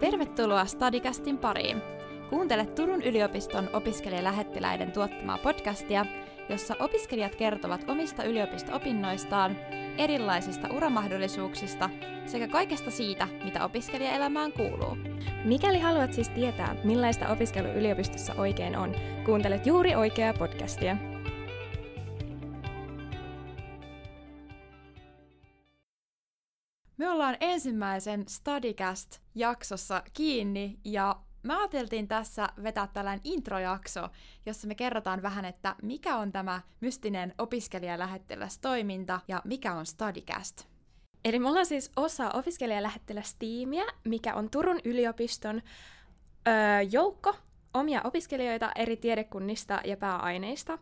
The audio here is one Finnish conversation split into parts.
Tervetuloa Stadicastin pariin. Kuuntele Turun yliopiston opiskelijalähettiläiden tuottamaa podcastia, jossa opiskelijat kertovat omista yliopisto-opinnoistaan, erilaisista uramahdollisuuksista sekä kaikesta siitä, mitä opiskelijaelämään kuuluu. Mikäli haluat siis tietää, millaista opiskelu yliopistossa oikein on, kuuntelet juuri oikeaa podcastia. Me ollaan ensimmäisen Studycast-jaksossa kiinni ja me ajateltiin tässä vetää tällainen introjakso, jossa me kerrotaan vähän, että mikä on tämä mystinen opiskelijalähettilästoiminta ja mikä on Studycast. Eli me ollaan siis osa opiskelijalähettilästiimiä, mikä on Turun yliopiston öö, joukko omia opiskelijoita eri tiedekunnista ja pääaineista.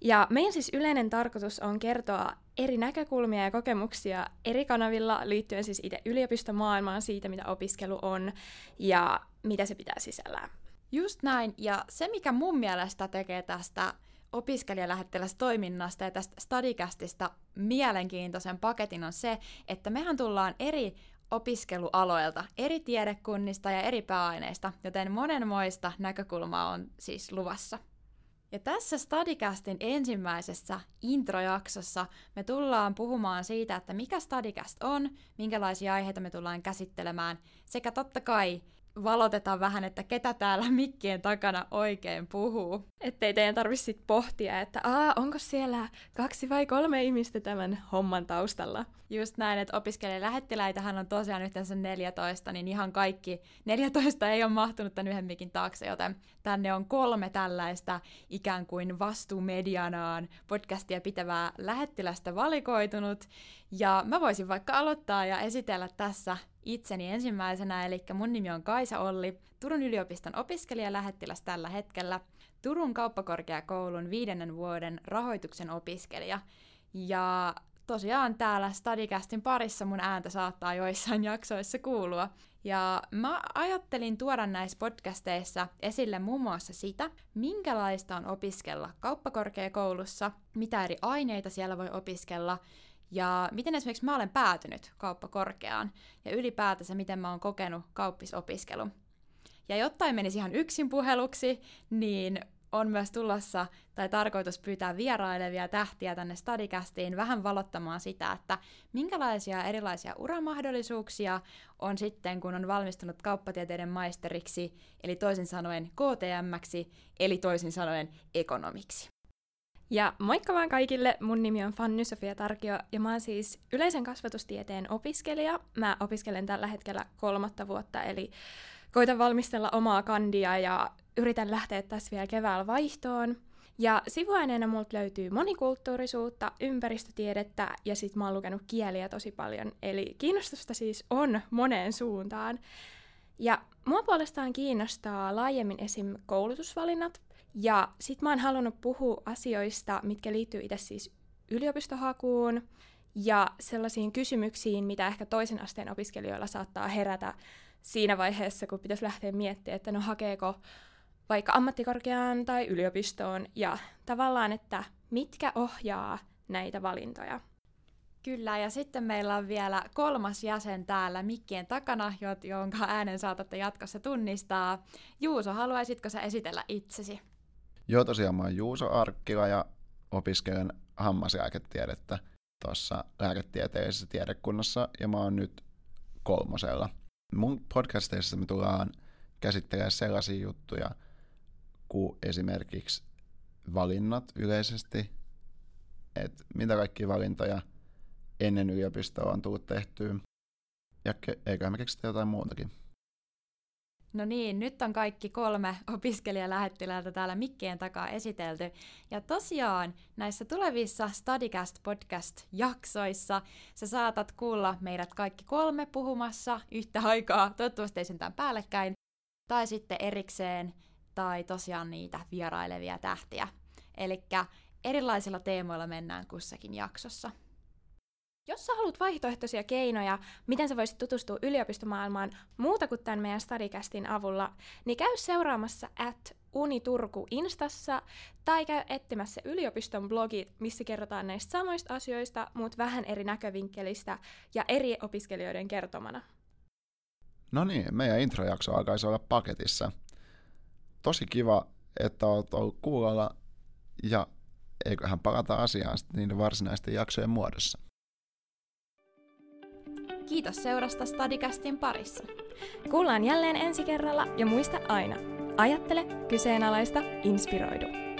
Ja meidän siis yleinen tarkoitus on kertoa eri näkökulmia ja kokemuksia eri kanavilla liittyen siis itse yliopistomaailmaan siitä, mitä opiskelu on ja mitä se pitää sisällään. Just näin, ja se mikä mun mielestä tekee tästä opiskelijalähettilästoiminnasta ja tästä Stadicastista mielenkiintoisen paketin on se, että mehän tullaan eri opiskelualoilta, eri tiedekunnista ja eri pääaineista, joten monenmoista näkökulmaa on siis luvassa. Ja tässä Stadicastin ensimmäisessä introjaksossa me tullaan puhumaan siitä, että mikä Stadicast on, minkälaisia aiheita me tullaan käsittelemään, sekä totta kai valotetaan vähän, että ketä täällä mikkien takana oikein puhuu. Ettei teidän tarvitse sit pohtia, että Aa, onko siellä kaksi vai kolme ihmistä tämän homman taustalla. Just näin, että opiskelijalähettiläitähän on tosiaan yhteensä 14, niin ihan kaikki 14 ei ole mahtunut tämän yhden mikin taakse, joten tänne on kolme tällaista ikään kuin vastuumedianaan podcastia pitävää lähettilästä valikoitunut. Ja mä voisin vaikka aloittaa ja esitellä tässä itseni ensimmäisenä, eli mun nimi on Kaisa Olli, Turun yliopiston opiskelijalähettiläs tällä hetkellä, Turun kauppakorkeakoulun viidennen vuoden rahoituksen opiskelija. Ja tosiaan täällä Stadicastin parissa mun ääntä saattaa joissain jaksoissa kuulua. Ja mä ajattelin tuoda näissä podcasteissa esille muun muassa sitä, minkälaista on opiskella kauppakorkeakoulussa, mitä eri aineita siellä voi opiskella, ja miten esimerkiksi mä olen päätynyt kauppakorkeaan ja ylipäätänsä miten mä oon kokenut kauppisopiskelu. Ja jotta ei menisi ihan yksin puheluksi, niin on myös tulossa tai tarkoitus pyytää vierailevia tähtiä tänne Stadicastiin vähän valottamaan sitä, että minkälaisia erilaisia uramahdollisuuksia on sitten, kun on valmistunut kauppatieteiden maisteriksi, eli toisin sanoen KTMksi, eli toisin sanoen ekonomiksi. Ja moikka vaan kaikille, mun nimi on Fanny Sofia Tarkio ja mä oon siis yleisen kasvatustieteen opiskelija. Mä opiskelen tällä hetkellä kolmatta vuotta, eli koitan valmistella omaa kandia ja yritän lähteä tässä vielä keväällä vaihtoon. Ja sivuaineena multa löytyy monikulttuurisuutta, ympäristötiedettä ja sit mä oon lukenut kieliä tosi paljon. Eli kiinnostusta siis on moneen suuntaan. Ja mua puolestaan kiinnostaa laajemmin esim. koulutusvalinnat, ja sit mä oon halunnut puhua asioista, mitkä liittyy itse siis yliopistohakuun ja sellaisiin kysymyksiin, mitä ehkä toisen asteen opiskelijoilla saattaa herätä siinä vaiheessa, kun pitäisi lähteä miettimään, että no hakeeko vaikka ammattikorkeaan tai yliopistoon ja tavallaan, että mitkä ohjaa näitä valintoja. Kyllä, ja sitten meillä on vielä kolmas jäsen täällä mikkien takana, jonka äänen saatatte jatkossa tunnistaa. Juuso, haluaisitko sä esitellä itsesi? Joo, tosiaan mä oon Juuso Arkkila ja opiskelen hammaslääketiedettä tuossa lääketieteellisessä tiedekunnassa ja mä oon nyt kolmosella. Mun podcasteissa me tullaan käsittelemään sellaisia juttuja kuin esimerkiksi valinnat yleisesti, että mitä kaikkia valintoja ennen yliopistoa on tullut tehtyä, ja eikä me keksitä jotain muutakin. No niin, nyt on kaikki kolme opiskelijalähettiläältä täällä mikkien takaa esitelty. Ja tosiaan näissä tulevissa Studycast podcast-jaksoissa sä saatat kuulla meidät kaikki kolme puhumassa yhtä aikaa, toivottavasti ei sentään päällekkäin, tai sitten erikseen, tai tosiaan niitä vierailevia tähtiä. Eli erilaisilla teemoilla mennään kussakin jaksossa. Jos sä haluat vaihtoehtoisia keinoja, miten sä voisit tutustua yliopistomaailmaan muuta kuin tämän meidän Stadicastin avulla, niin käy seuraamassa at Uniturku Instassa tai käy etsimässä yliopiston blogit, missä kerrotaan näistä samoista asioista, mutta vähän eri näkövinkkelistä ja eri opiskelijoiden kertomana. No niin, meidän introjakso alkaisi olla paketissa. Tosi kiva, että olet ollut kuulolla ja eiköhän palata asiaan niiden varsinaisten jaksojen muodossa. Kiitos seurasta Stadicastin parissa. Kuullaan jälleen ensi kerralla ja muista aina. Ajattele, kyseenalaista, inspiroidu.